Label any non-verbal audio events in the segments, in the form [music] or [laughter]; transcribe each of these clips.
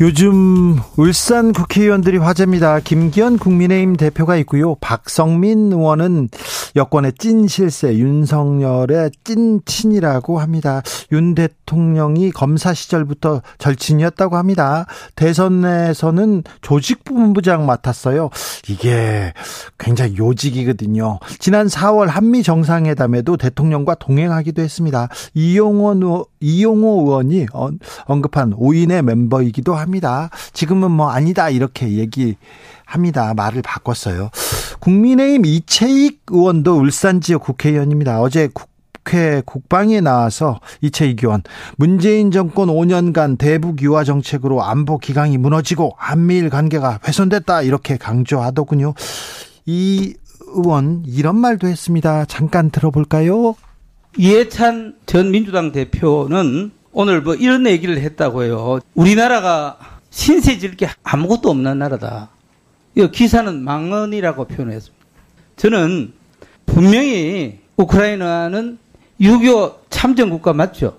요즘 울산 국회의원들이 화제입니다. 김기현 국민의힘 대표가 있고요. 박성민 의원은 여권의 찐 실세, 윤석열의 찐 친이라고 합니다. 윤 대통령이 검사 시절부터 절친이었다고 합니다. 대선에서는 조직본부장 맡았어요. 이게 굉장히 요직이거든요. 지난 4월 한미 정상회담에도 대통령과 동행하기도 했습니다. 이용호, 이용호 의원이 언급한 5인의 멤버이기도 합니다. 지금은 뭐 아니다 이렇게 얘기 합니다. 말을 바꿨어요. 국민의힘 이채익 의원도 울산 지역 국회의원입니다. 어제 국회 국방에 나와서 이채익 의원 문재인 정권 5년간 대북 유화 정책으로 안보 기강이 무너지고 한미일 관계가 훼손됐다 이렇게 강조하더군요. 이 의원 이런 말도 했습니다. 잠깐 들어볼까요? 이해찬 전 민주당 대표는 오늘 뭐 이런 얘기를 했다고 해요. 우리나라가 신세 질 게 아무것도 없는 나라다. 이 기사는 망언이라고 표현했습니다. 저는 분명히 우크라이나는 유교 참전 국가 맞죠?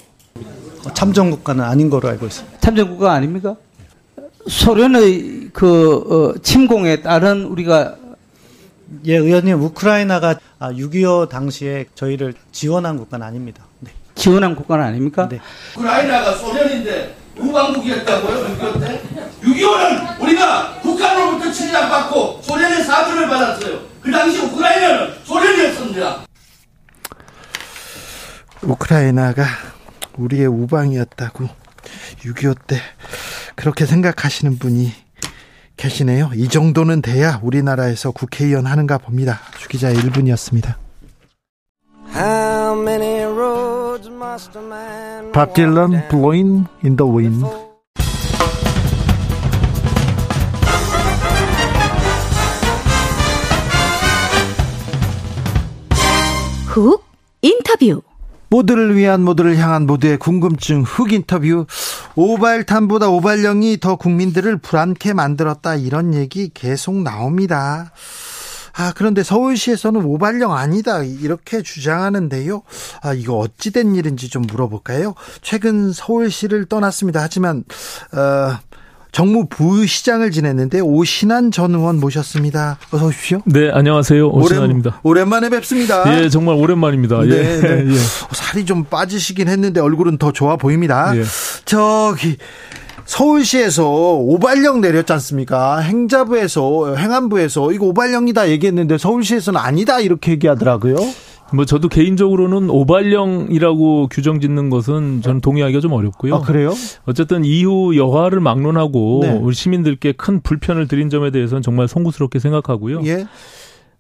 참전 국가는 아닌 거로 알고 있습니다. 참전 국가 아닙니까? 소련의 그 어, 침공에 따른 우리가 예, 의원님 우크라이나가 6.25 아, 당시에 저희를 지원한 국가는 아닙니다. 네. 지원한 국가는 아닙니까? 네. 우크라이나가 소련인데 우방국이었다고요? 6.25 때? 6.25는 우리가 북한으로부터 침략받고 소련의 사주를 받았어요. 그 당시 우크라이나는 소련이었습니다. 우크라이나가 우리의 우방이었다고 6.25 때 그렇게 생각하시는 분이 계시네요. 이 정도는 돼야 우리나라에서 국회의원 하는가 봅니다. 주기자 1분이었습니다. 밥 딜런 Blowing in the Wind 훅 인터뷰 모두를 위한 모두를 향한 모두의 궁금증 흑 인터뷰 오발탄보다 오발령이 더 국민들을 불안케 만들었다 이런 얘기 계속 나옵니다. 아, 그런데 서울시에서는 오발령 아니다. 이렇게 주장하는데요. 아, 이거 어찌된 일인지 좀 물어볼까요? 최근 서울시를 떠났습니다. 하지만, 어, 정무 부시장을 지냈는데 오신환 전 의원 모셨습니다. 어서 오십시오. 네, 안녕하세요. 오신환입니다. 오랜, 만에 뵙습니다. 예, 정말 오랜만입니다. 예. 네, 네. [laughs] 예. 살이 좀 빠지시긴 했는데 얼굴은 더 좋아 보입니다. 예. 저기 서울시에서 오발령 내렸지 않습니까? 행자부에서 행안부에서 이거 오발령이다 얘기했는데 서울시에서는 아니다 이렇게 얘기하더라고요. 뭐 저도 개인적으로는 오발령이라고 규정 짓는 것은 저는 동의하기가 좀 어렵고요. 아, 그래요? 어쨌든 이후 여하를 막론하고 네. 우리 시민들께 큰 불편을 드린 점에 대해서는 정말 송구스럽게 생각하고요. 예.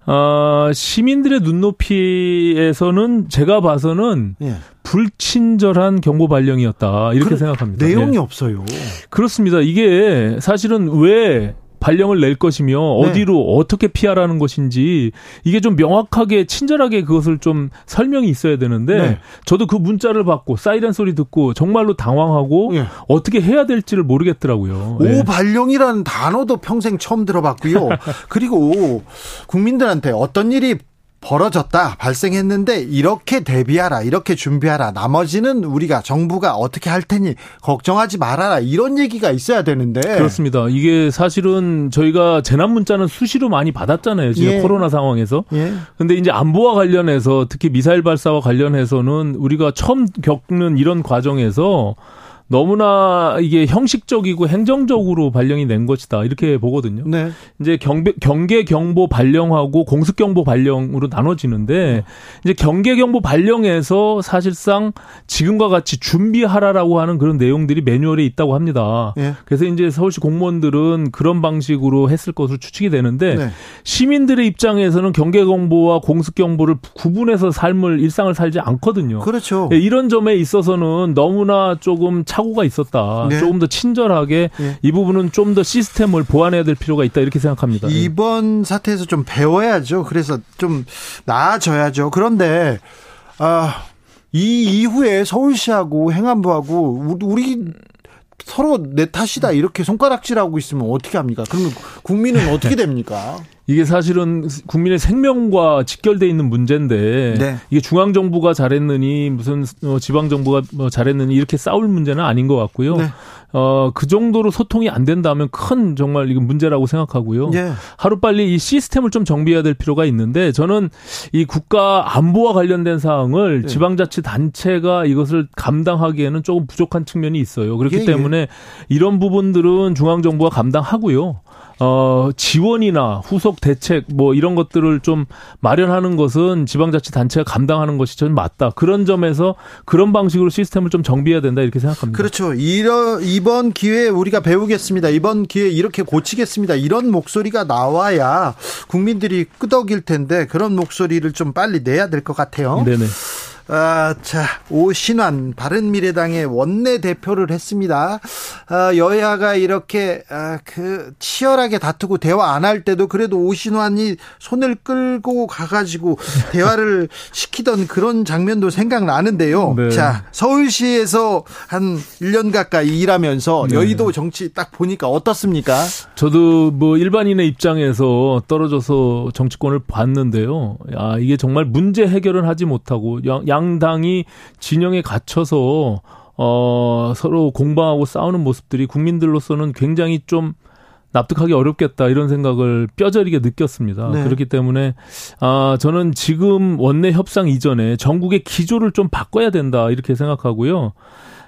어, 시민들의 눈높이에서는 제가 봐서는 예. 불친절한 경보 발령이었다 이렇게 생각합니다. 내용이 예. 없어요. 그렇습니다. 이게 사실은 왜 발령을 낼 것이며 네. 어디로 어떻게 피하라는 것인지 이게 좀 명확하게 친절하게 그것을 좀 설명이 있어야 되는데 네. 저도 그 문자를 받고 사이렌 소리 듣고 정말로 당황하고 네. 어떻게 해야 될지를 모르겠더라고요. 예. 오발령이라는 단어도 평생 처음 들어봤고요. [laughs] 그리고 국민들한테 어떤 일이 벌어졌다, 발생했는데 이렇게 대비하라, 이렇게 준비하라. 나머지는 우리가 정부가 어떻게 할 테니 걱정하지 말아라. 이런 얘기가 있어야 되는데. 그렇습니다. 이게 사실은 저희가 재난 문자는 수시로 많이 받았잖아요. 지금 예. 코로나 상황에서. 예. 근데 이제 안보와 관련해서 특히 미사일 발사와 관련해서는 우리가 처음 겪는 이런 과정에서 너무나 이게 형식적이고 행정적으로 발령이 낸 것이다 이렇게 보거든요. 네. 이제 경배, 경계 경보 발령하고 공습 경보 발령으로 나눠지는데 이제 경계 경보 발령에서 사실상 지금과 같이 준비하라라고 하는 그런 내용들이 매뉴얼에 있다고 합니다. 네. 그래서 이제 서울시 공무원들은 그런 방식으로 했을 것으로 추측이 되는데 네. 시민들의 입장에서는 경계 경보와 공습 경보를 구분해서 삶을 일상을 살지 않거든요. 그렇죠. 예, 이런 점에 있어서는 너무나 조금 차 사고가 있었다. 네. 조금 더 친절하게 네. 이 부분은 좀 더 시스템을 보완해야 될 필요가 있다 이렇게 생각합니다. 예. 이번 사태에서 좀 배워야죠. 그래서 좀 나아져야죠. 그런데 아, 이 이후에 서울시하고 행안부하고 우리 서로 내 탓이다 이렇게 손가락질하고 있으면 어떻게 합니까? 그러면 국민은 어떻게 됩니까? 이게 사실은 국민의 생명과 직결돼 있는 문제인데 네. 이게 중앙 정부가 잘했느니 무슨 어, 지방 정부가 뭐 잘했느니 이렇게 싸울 문제는 아닌 것 같고요. 네. 어, 그 정도로 소통이 안 된다면 큰 정말 이건 문제라고 생각하고요. 네. 하루 빨리 이 시스템을 좀 정비해야 될 필요가 있는데 저는 이 국가 안보와 관련된 사항을 네. 지방자치 단체가 이것을 감당하기에는 조금 부족한 측면이 있어요. 그렇기 예, 예. 때문에 예. 이런 부분들은 중앙 정부가 감당하고요. 어, 지원이나 후속 대책 뭐 이런 것들을 좀 마련하는 것은 지방자치단체가 감당하는 것이 저는 맞다. 그런 점에서 그런 방식으로 시스템을 좀 정비해야 된다 이렇게 생각합니다. 그렇죠. 이러, 이번 기회에 우리가 배우겠습니다. 이번 기회에 이렇게 고치겠습니다. 이런 목소리가 나와야 국민들이 끄덕일 텐데 그런 목소리를 좀 빨리 내야 될 것 같아요. 네네. 아, 자, 오신환 바른미래당의 원내 대표를 했습니다. 아, 여야가 이렇게 아, 그 치열하게 다투고 대화 안 할 때도 그래도 오신환이 손을 끌고 가가지고 대화를 [laughs] 시키던 그런 장면도 생각나는데요. 네. 자, 서울시에서 한 1년 가까이 일하면서 네. 여의도 정치 딱 보니까 어떻습니까? 저도 뭐 일반인의 입장에서 떨어져서 정치권을 봤는데요. 아, 이게 정말 문제 해결은 하지 못하고 양 양당이 진영에 갇혀서 어 서로 공방하고 싸우는 모습들이 국민들로서는 굉장히 좀 납득하기 어렵겠다 이런 생각을 뼈저리게 느꼈습니다. 네. 그렇기 때문에 아 저는 지금 원내 협상 이전에 전국의 기조를 좀 바꿔야 된다 이렇게 생각하고요.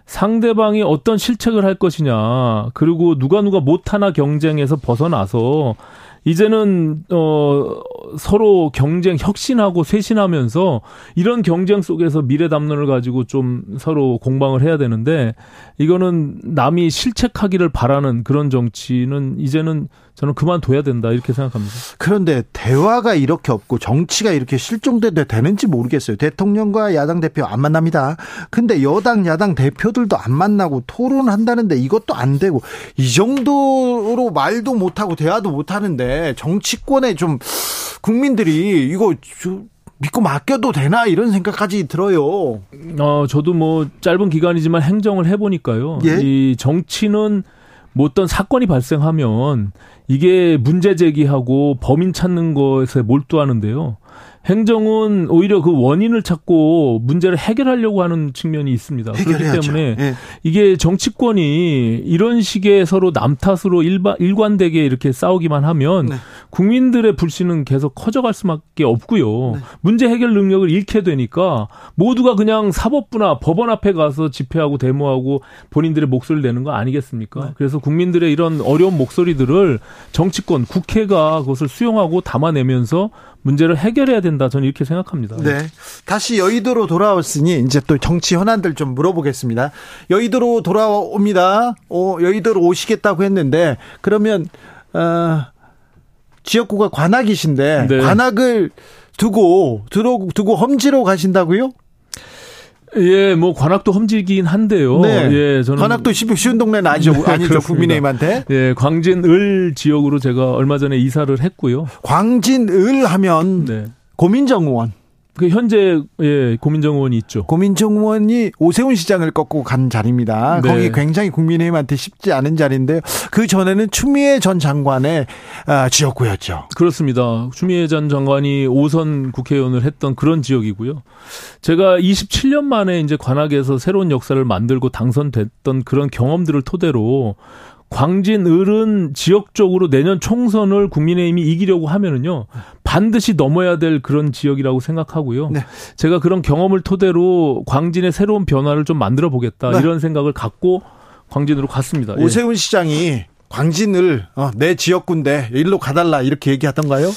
상대방이 어떤 실책을 할 것이냐 그리고 누가 누가 못하나 경쟁에서 벗어나서 이제는 어 서로 경쟁 혁신하고 쇄신하면서 이런 경쟁 속에서 미래 담론을 가지고 좀 서로 공방을 해야 되는데 이거는 남이 실책하기를 바라는 그런 정치는 이제는 저는 그만둬야 된다 이렇게 생각합니다. 그런데 대화가 이렇게 없고 정치가 이렇게 실종돼도 되는지 모르겠어요. 대통령과 야당 대표 안 만납니다. 근데 여당 야당 대표들도 안 만나고 토론한다는데 이것도 안 되고 이 정도로 말도 못 하고 대화도 못 하는데 정치권에 좀 국민들이 이거 믿고 맡겨도 되나 이런 생각까지 들어요. 어, 저도 뭐 짧은 기간이지만 행정을 해보니까요. 예? 이 정치는 뭐 어떤 사건이 발생하면 이게 문제 제기하고 범인 찾는 것에 몰두하는데요. 행정은 오히려 그 원인을 찾고 문제를 해결하려고 하는 측면이 있습니다. 해결해야죠. 그렇기 때문에 네. 이게 정치권이 이런 식의 서로 남 탓으로 일반 일관되게 이렇게 싸우기만 하면 네. 국민들의 불신은 계속 커져갈 수밖에 없고요. 네. 문제 해결 능력을 잃게 되니까 모두가 그냥 사법부나 법원 앞에 가서 집회하고 데모하고 본인들의 목소리를 내는 거 아니겠습니까? 네. 그래서 국민들의 이런 어려운 목소리들을 정치권, 국회가 그것을 수용하고 담아내면서 문제를 해결해야 된다. 저는 이렇게 생각합니다. 네. 다시 여의도로 돌아왔으니 이제 또 정치 현안들 좀 물어보겠습니다. 여의도로 돌아옵니다. 어, 여의도로 오시겠다고 했는데 그러면 어, 지역구가 관악이신데 네. 관악을 두고 들어 두고 험지로 가신다고요? 예, 뭐 관악도 험지긴 한데요. 네. 예, 저는 관악도 쉬운 동네는 아니죠. [laughs] 네, 아니죠. 국민의힘한테. 예, 광진을 지역으로 제가 얼마 전에 이사를 했고요. 광진을 하면 네. 고민정 의원. 그 현재 예 고민정 의원이 있죠. 고민정 의원이 오세훈 시장을 꺾고 간 자리입니다. 네. 거기 굉장히 국민의힘한테 쉽지 않은 자리인데요. 그 전에는 추미애 전 장관의 아, 지역구였죠. 그렇습니다. 추미애 전 장관이 오선 국회의원을 했던 그런 지역이고요. 제가 27년 만에 이제 관악에서 새로운 역사를 만들고 당선됐던 그런 경험들을 토대로 광진 을은 지역적으로 내년 총선을 국민의힘이 이기려고 하면은요 반드시 넘어야 될 그런 지역이라고 생각하고요. 네. 제가 그런 경험을 토대로 광진의 새로운 변화를 좀 만들어 보겠다 네. 이런 생각을 갖고 광진으로 갔습니다. 예. 오세훈 예. 시장이 광진을 어, 내 지역군데 일로 가달라 이렇게 얘기하던가요?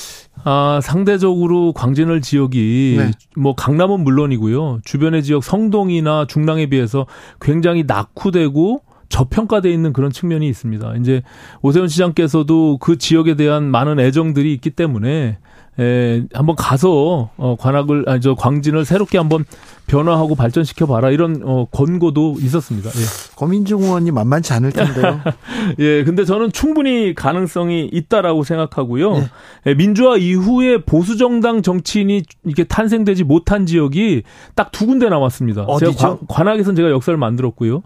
아 상대적으로 광진을 지역이 네. 뭐 강남은 물론이고요 주변의 지역 성동이나 중랑에 비해서 굉장히 낙후되고 저평가돼 있는 그런 측면이 있습니다. 이제 오세훈 시장께서도 그 지역에 대한 많은 애정들이 있기 때문에 에, 한번 가서 어, 관악을 아니 저 광진을 새롭게 한번 변화하고 발전시켜 봐라 이런 어, 권고도 있었습니다. 예. 고민중 의원이 만만치 않을 텐데요. [laughs] 예, 근데 저는 충분히 가능성이 있다라고 생각하고요. 예. 예, 민주화 이후에 보수 정당 정치인이 이렇게 탄생되지 못한 지역이 딱 두 군데 남았습니다. 어디죠? 제가 관, 악에서는 제가 역사를 만들었고요.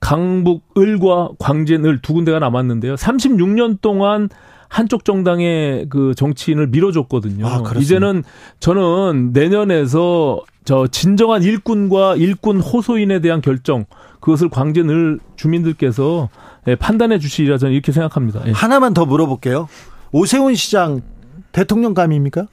강북 을과 광진 을 두 군데가 남았는데요. 36년 동안 한쪽 정당의 그 정치인을 밀어줬거든요. 아, 이제는 저는 내년에서 저 진정한 일꾼과 일꾼 호소인에 대한 결정 그것을 광진을 주민들께서 예, 판단해 주시리라 저는 이렇게 생각합니다. 예. 하나만 더 물어볼게요. 오세훈 시장 대통령감입니까?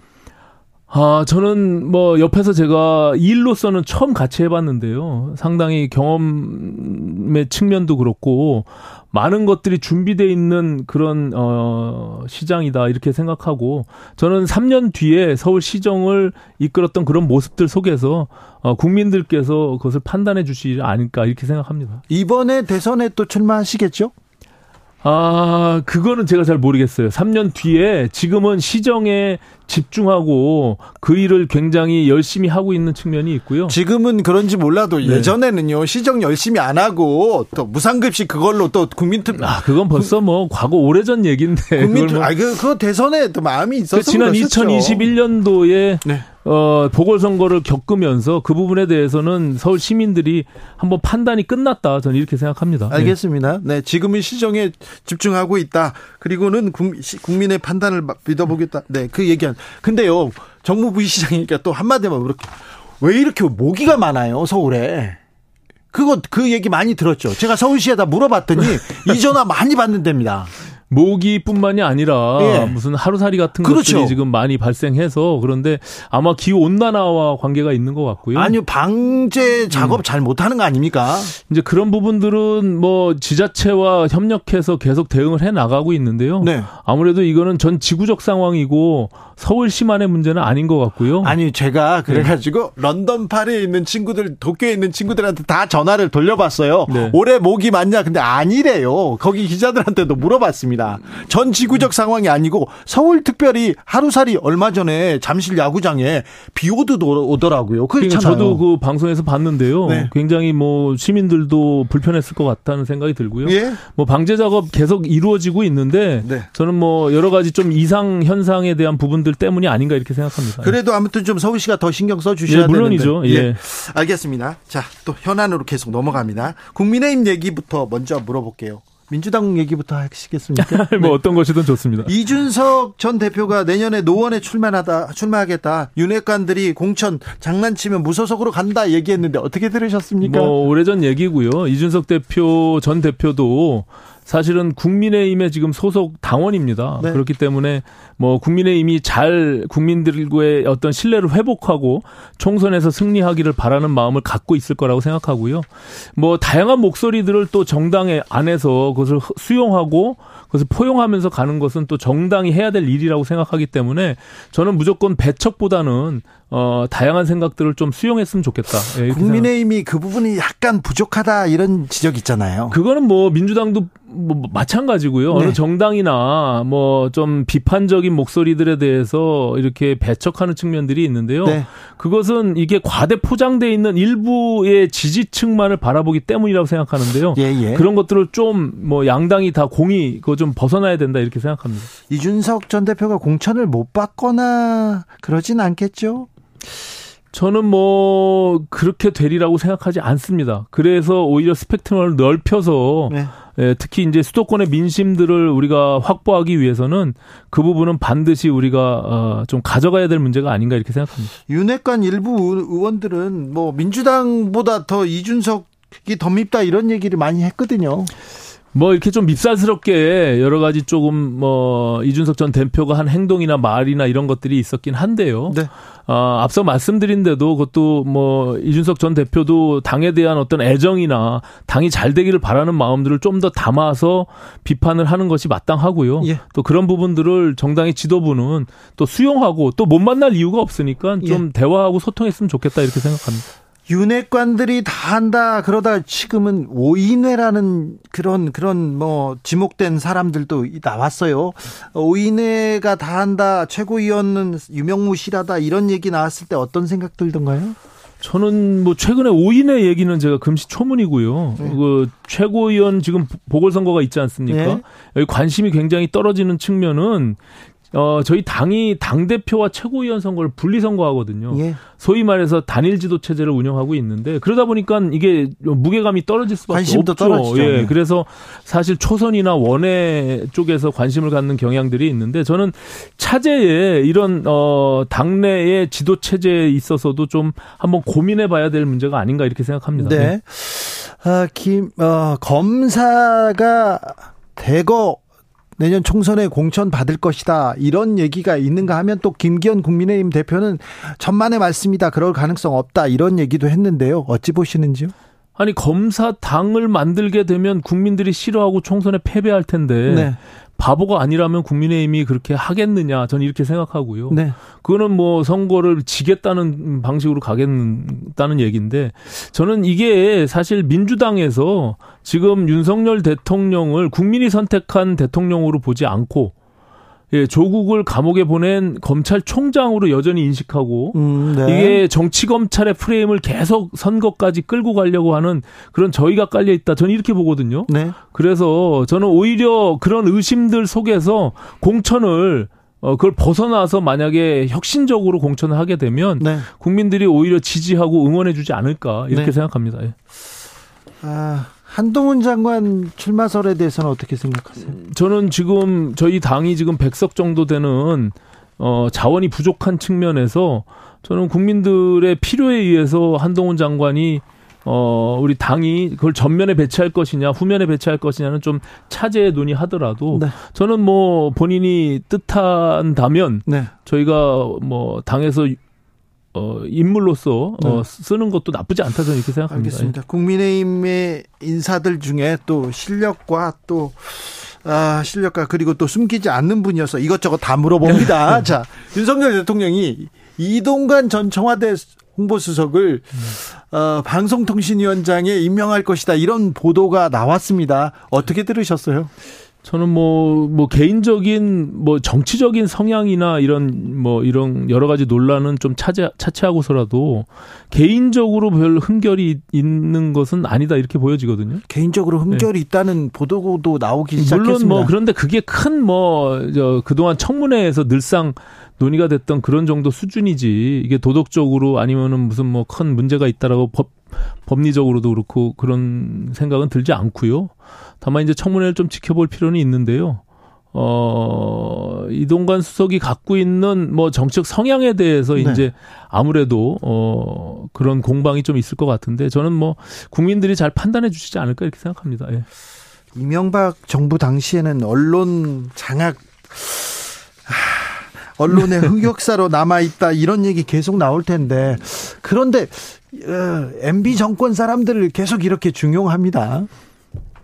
아, 저는 뭐 옆에서 제가 일로서는 처음 같이 해봤는데요. 상당히 경험의 측면도 그렇고 많은 것들이 준비돼 있는 그런 어 시장이다 이렇게 생각하고 저는 3년 뒤에 서울 시정을 이끌었던 그런 모습들 속에서 어 국민들께서 그것을 판단해 주시지 않을까 이렇게 생각합니다. 이번에 대선에 또 출마하시겠죠? 아, 그거는 제가 잘 모르겠어요. 3년 뒤에 지금은 시정에 집중하고 그 일을 굉장히 열심히 하고 있는 측면이 있고요. 지금은 그런지 몰라도 네. 예전에는요 시정 열심히 안 하고 또 무상급식 그걸로 또 국민투 아 그건 벌써 뭐 과거 오래전 얘기인데 국민투 뭐. 아 그 그 대선에 또 마음이 있어서 그 지난 그러셨죠. 2021년도에 네. 어, 보궐선거를 겪으면서 그 부분에 대해서는 서울 시민들이 한번 판단이 끝났다. 저는 이렇게 생각합니다. 네. 알겠습니다. 네. 지금은 시정에 집중하고 있다. 그리고는 국민의 판단을 믿어보겠다. 네. 그 얘기한. 근데요, 정무부 시장이니까 또 한마디만 그렇게. 왜 이렇게 모기가 많아요, 서울에? 그거, 그 얘기 많이 들었죠. 제가 서울시에다 물어봤더니 [laughs] 이 전화 많이 받는 데입니다. 모기뿐만이 아니라 예. 무슨 하루살이 같은 그렇죠. 것들이 지금 많이 발생해서 그런데 아마 기후 온난화와 관계가 있는 것 같고요. 아니요 방제 작업 음. 잘 못하는 거 아닙니까? 이제 그런 부분들은 뭐 지자체와 협력해서 계속 대응을 해 나가고 있는데요. 네. 아무래도 이거는 전 지구적 상황이고 서울시만의 문제는 아닌 것 같고요. 아니 제가 그래가지고 네. 런던 파리에 있는 친구들 도쿄에 있는 친구들한테 다 전화를 돌려봤어요. 네. 올해 모기 많냐? 근데 아니래요. 거기 기자들한테도 물어봤습니다. 전 지구적 상황이 아니고 서울 특별히 하루살이 얼마 전에 잠실 야구장에 비 오더라고요. 그러니까 저도 그 방송에서 봤는데요. 네. 굉장히 뭐 시민들도 불편했을 것 같다는 생각이 들고요. 예? 뭐 방제 작업 계속 이루어지고 있는데 네. 저는 뭐 여러 가지 좀 이상 현상에 대한 부분 분들 때문이 아닌가 이렇게 생각합니다. 그래도 아무튼 좀 서울시가 더 신경 써 주셔야 예, 물론이죠. 예. 예. 알겠습니다. 자, 또 현안으로 계속 넘어갑니다. 국민의힘 얘기부터 먼저 물어볼게요. 민주당 얘기부터 하시겠습니까? [laughs] 뭐 네. 어떤 것이든 좋습니다. 이준석 전 대표가 내년에 노원에 출마하다 출마하겠다. 윤핵관들이 공천 장난치면 무소속으로 간다 얘기했는데 어떻게 들으셨습니까? 뭐 오래전 얘기고요. 이준석 대표 전 대표도 사실은 국민의힘의 지금 소속 당원입니다. 네. 그렇기 때문에 뭐 국민의힘이 잘 국민들과의 어떤 신뢰를 회복하고 총선에서 승리하기를 바라는 마음을 갖고 있을 거라고 생각하고요. 뭐 다양한 목소리들을 또 정당의 안에서 그것을 수용하고 그것을 포용하면서 가는 것은 또 정당이 해야 될 일이라고 생각하기 때문에 저는 무조건 배척보다는 어, 다양한 생각들을 좀 수용했으면 좋겠다. 예, 국민의힘이. 그 부분이 약간 부족하다 이런 지적 있잖아요. 그거는 뭐 민주당도 뭐 마찬가지고요. 네. 어느 정당이나 뭐 좀 비판적인 목소리들에 대해서 이렇게 배척하는 측면들이 있는데요. 네. 그것은 이게 과대 포장돼 있는 일부의 지지층만을 바라보기 때문이라고 생각하는데요. 예, 예. 그런 것들을 좀 뭐 양당이 다 공이 그거 좀 벗어나야 된다 이렇게 생각합니다. 이준석 전 대표가 공천을 못 받거나 그러진 않겠죠? 저는 뭐 그렇게 되리라고 생각하지 않습니다. 그래서 오히려 스펙트럼을 넓혀서 네. 예, 특히 이제 수도권의 민심들을 우리가 확보하기 위해서는 그 부분은 반드시 우리가 어, 좀 가져가야 될 문제가 아닌가 이렇게 생각합니다. 윤핵관 일부 의원들은 뭐 민주당보다 더 이준석이 더 밉다 이런 얘기를 많이 했거든요. 뭐 이렇게 좀 밉살스럽게 여러 가지 조금 뭐 이준석 전 대표가 한 행동이나 말이나 이런 것들이 있었긴 한데요. 네. 어, 앞서 말씀드린데도 그것도 뭐 이준석 전 대표도 당에 대한 어떤 애정이나 당이 잘 되기를 바라는 마음들을 좀 더 담아서 비판을 하는 것이 마땅하고요. 예. 또 그런 부분들을 정당의 지도부는 또 수용하고 또 못 만날 이유가 없으니까 좀 예. 대화하고 소통했으면 좋겠다 이렇게 생각합니다. 윤회관들이 다 한다 그러다 지금은 오인회라는 그런 그런 뭐 지목된 사람들도 나왔어요. 오인회가 다 한다 최고위원은 유명무실하다 이런 얘기 나왔을 때 어떤 생각 들던가요? 저는 뭐 최근에 5인의 얘기는 제가 금시초문이고요. 네. 그 최고위원 지금 보궐선거가 있지 않습니까? 네. 여기 관심이 굉장히 떨어지는 측면은 어, 저희 당이 당대표와 최고위원 선거를 분리 선거하거든요. 예. 소위 말해서 단일 지도 체제를 운영하고 있는데 그러다 보니까 이게 무게감이 떨어질 수밖에 관심도 없죠. 떨어지죠. 예. 네. 그래서 사실 초선이나 원외 쪽에서 관심을 갖는 경향들이 있는데 저는 차제에 이런 어 당내의 지도 체제에 있어서도 좀 한번 고민해 봐야 될 문제가 아닌가 이렇게 생각합니다. 네. 네. 아, 김 어, 검사가 대거 내년 총선에 공천 받을 것이다 이런 얘기가 있는가 하면 또 김기현 국민의힘 대표는 천만의 말씀이다 그럴 가능성 없다 이런 얘기도 했는데요 어찌 보시는지요? 아니 검사 당을 만들게 되면 국민들이 싫어하고 총선에 패배할 텐데 네. 바보가 아니라면 국민의힘이 그렇게 하겠느냐 저는 이렇게 생각하고요. 네. 그거는 뭐 선거를 지겠다는 방식으로 가겠다는 얘기인데 저는 이게 사실 민주당에서 지금 윤석열 대통령을 국민이 선택한 대통령으로 보지 않고 예, 조국을 감옥에 보낸 검찰총장으로 여전히 인식하고 음, 네. 이게 정치 검찰의 프레임을 계속 선거까지 끌고 가려고 하는 그런 저희가 깔려 있다. 저는 이렇게 보거든요. 네. 그래서 저는 오히려 그런 의심들 속에서 공천을 어, 그걸 벗어나서 만약에 혁신적으로 공천을 하게 되면 네. 국민들이 오히려 지지하고 응원해주지 않을까 이렇게 네. 생각합니다. 예. 아, 한동훈 장관 출마설에 대해서는 어떻게 생각하세요? 저는 지금 저희 당이 지금 100석 정도 되는 어 자원이 부족한 측면에서 저는 국민들의 필요에 의해서 한동훈 장관이 어, 우리 당이 그걸 전면에 배치할 것이냐, 후면에 배치할 것이냐는 좀 차제에 논의하더라도 네. 저는 뭐 본인이 뜻한다면 네. 저희가 뭐 당에서 어, 인물로서 어, 네. 어, 쓰는 것도 나쁘지 않다 저는 이렇게 생각합니다. 알겠습니다. 국민의힘의 인사들 중에 또 실력과 또 아, 실력과 그리고 또 숨기지 않는 분이어서 이것저것 다 물어봅니다. 네. 자, 윤석열 대통령이 이동관 전 청와대 홍보수석을 음. 어, 방송통신위원장에 임명할 것이다 이런 보도가 나왔습니다. 어떻게 들으셨어요? 저는 뭐, 뭐, 개인적인, 뭐, 정치적인 성향이나 이런, 뭐, 이런 여러 가지 논란은 좀 차지, 차치하고서라도 개인적으로 별 흠결이 있는 것은 아니다, 이렇게 보여지거든요. 개인적으로 흠결이 네. 있다는 보도도 나오기 시작했습니다. 물론 뭐, 그런데 그게 큰 뭐, 저, 그동안 청문회에서 늘상 논의가 됐던 그런 정도 수준이지, 이게 도덕적으로 아니면은 무슨 뭐 큰 문제가 있다라고 법, 법리적으로도 그렇고 그런 생각은 들지 않고요. 다만 이제 청문회를 좀 지켜볼 필요는 있는데요. 어, 이동관 수석이 갖고 있는 뭐 정책 성향에 대해서 네. 이제 아무래도 어, 그런 공방이 좀 있을 것 같은데 저는 뭐 국민들이 잘 판단해 주시지 않을까 이렇게 생각합니다. 예. 이명박 정부 당시에는 언론 장악 언론의 흑역사로 남아 있다 이런 얘기 계속 나올 텐데 그런데 어, MB 정권 사람들을 계속 이렇게 중용합니다.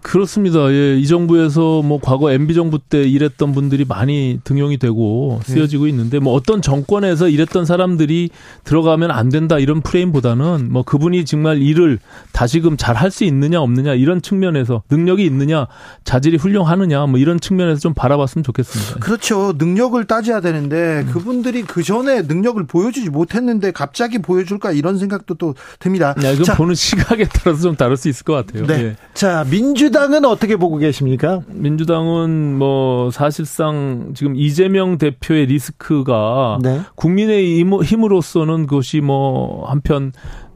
그렇습니다. 예, 이 정부에서 뭐 과거 MB 정부 때 일했던 분들이 많이 등용이 되고 쓰여지고 네. 있는데 뭐 어떤 정권에서 일했던 사람들이 들어가면 안 된다 이런 프레임보다는 뭐 그분이 정말 일을 다시금 잘 할 수 있느냐 없느냐 이런 측면에서 능력이 있느냐 자질이 훌륭하느냐 뭐 이런 측면에서 좀 바라봤으면 좋겠습니다. 그렇죠. 능력을 따져야 되는데 음. 그분들이 그 전에 능력을 보여주지 못했는데 갑자기 보여줄까 이런 생각도 또 듭니다. 네, 이건 보는 시각에 따라서 좀 다를 수 있을 것 같아요. 네. 예. 자 민주 민주당은 어떻게 보고 계십니까? 민주당은 뭐 사실상 지금 이재명 대표의 리스크가 네. 국민의 힘으로서는 그것이 뭐 한편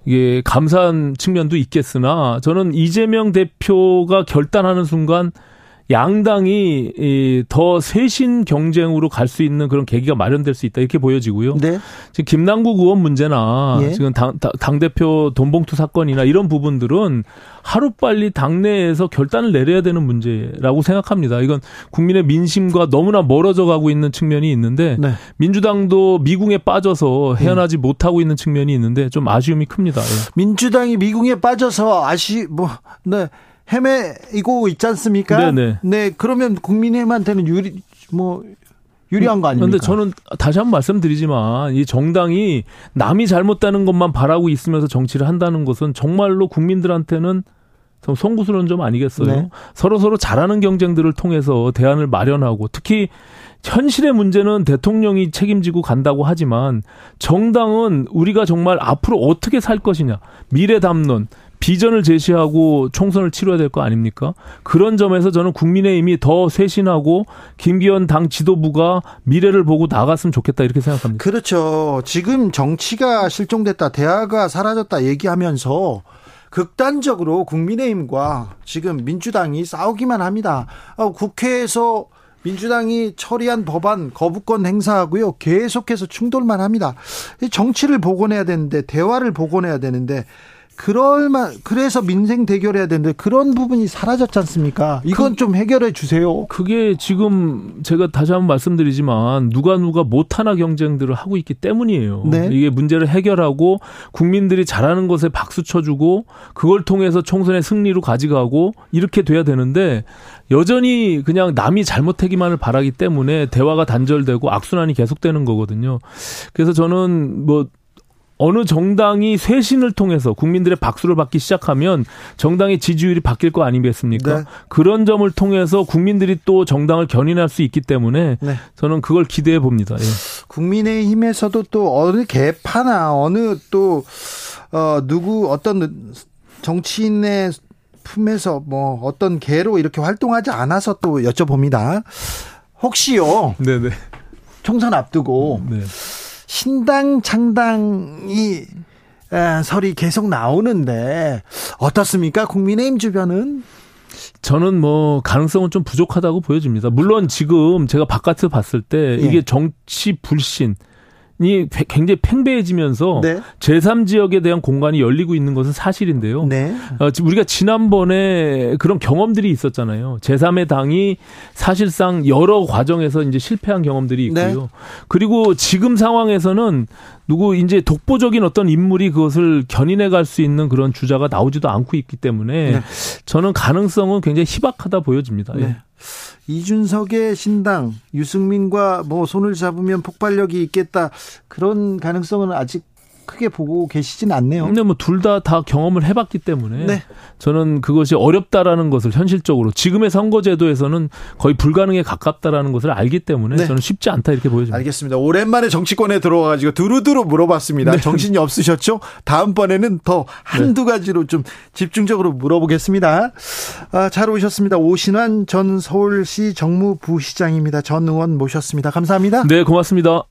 이게 감사한 측면도 있겠으나 저는 이재명 대표가 결단하는 순간 양당이 더 쇄신 경쟁으로 갈 수 있는 그런 계기가 마련될 수 있다 이렇게 보여지고요. 네. 지금 김남국 의원 문제나 예. 지금 당, 당 대표 돈봉투 사건이나 이런 부분들은 하루 빨리 당내에서 결단을 내려야 되는 문제라고 생각합니다. 이건 국민의 민심과 너무나 멀어져 가고 있는 측면이 있는데 네. 민주당도 미궁에 빠져서 헤어나지 음. 못하고 있는 측면이 있는데 좀 아쉬움이 큽니다. 예. 민주당이 미궁에 빠져서 아쉬 뭐 네. 헤매이고 있지 않습니까? 네네. 네. 그러면 국민의힘한테는 유리 뭐 유리한 거 아닙니까? 그런데 저는 다시 한번 말씀드리지만 이 정당이 남이 잘못되는 것만 바라고 있으면서 정치를 한다는 것은 정말로 국민들한테는 좀 송구스러운 점 아니겠어요? 네. 서로 서로 잘하는 경쟁들을 통해서 대안을 마련하고 특히 현실의 문제는 대통령이 책임지고 간다고 하지만 정당은 우리가 정말 앞으로 어떻게 살 것이냐 미래 담론 비전을 제시하고 총선을 치러야 될 거 아닙니까? 그런 점에서 저는 국민의힘이 더 쇄신하고 김기현 당 지도부가 미래를 보고 나갔으면 좋겠다 이렇게 생각합니다. 그렇죠. 지금 정치가 실종됐다, 대화가 사라졌다 얘기하면서 극단적으로 국민의힘과 지금 민주당이 싸우기만 합니다. 어, 국회에서 민주당이 처리한 법안 거부권 행사하고요. 계속해서 충돌만 합니다. 정치를 복원해야 되는데 대화를 복원해야 되는데 그럴만 그래서 민생 대결해야 되는데 그런 부분이 사라졌지 않습니까? 이건 그, 좀 해결해 주세요. 그게 지금 제가 다시 한번 말씀드리지만 누가 누가 못하나 경쟁들을 하고 있기 때문이에요. 네. 이게 문제를 해결하고 국민들이 잘하는 것에 박수 쳐주고 그걸 통해서 총선의 승리로 가져가고 이렇게 돼야 되는데 여전히 그냥 남이 잘못하기만을 바라기 때문에 대화가 단절되고 악순환이 계속되는 거거든요. 그래서 저는 뭐 어느 정당이 쇄신을 통해서 국민들의 박수를 받기 시작하면 정당의 지지율이 바뀔 거 아니겠습니까? 네. 그런 점을 통해서 국민들이 또 정당을 견인할 수 있기 때문에 네. 저는 그걸 기대해 봅니다. 예. 국민의힘에서도 또 어느 개파나 어느 또 어, 누구 어떤 정치인의 품에서 뭐 어떤 개로 이렇게 활동하지 않아서 또 여쭤봅니다. 혹시요? 네네. 총선 앞두고 네. 신당 창당이 설이 계속 나오는데 어떻습니까? 국민의힘 주변은 저는 뭐 가능성은 좀 부족하다고 보여집니다. 물론 지금 제가 바깥에서 봤을 때 이게 예. 정치 불신 이 굉장히 팽배해지면서 네. 제3지역에 대한 공간이 열리고 있는 것은 사실인데요. 네. 어, 우리가 지난번에 그런 경험들이 있었잖아요. 제3의 당이 사실상 여러 과정에서 이제 실패한 경험들이 있고요. 네. 그리고 지금 상황에서는 누구 이제 독보적인 어떤 인물이 그것을 견인해 갈 수 있는 그런 주자가 나오지도 않고 있기 때문에 네. 저는 가능성은 굉장히 희박하다 보여집니다. 예. 이준석의 신당 유승민과 뭐 손을 잡으면 폭발력이 있겠다 그런 가능성은 아직 크게 보고 계시진 않네요. 근데 뭐 둘 다다 다 경험을 해봤기 때문에 네. 저는 그것이 어렵다라는 것을 현실적으로 지금의 선거제도에서는 거의 불가능에 가깝다라는 것을 알기 때문에 네. 저는 쉽지 않다 이렇게 보여집니다. 알겠습니다. 오랜만에 정치권에 들어와가지고 두루두루 물어봤습니다. 네. 정신이 없으셨죠? 다음번에는 더 한두 네. 가지로 좀 집중적으로 물어보겠습니다. 아, 잘 오셨습니다. 오신환 전 서울시 정무부시장입니다. 전 의원 모셨습니다. 감사합니다. 네, 고맙습니다.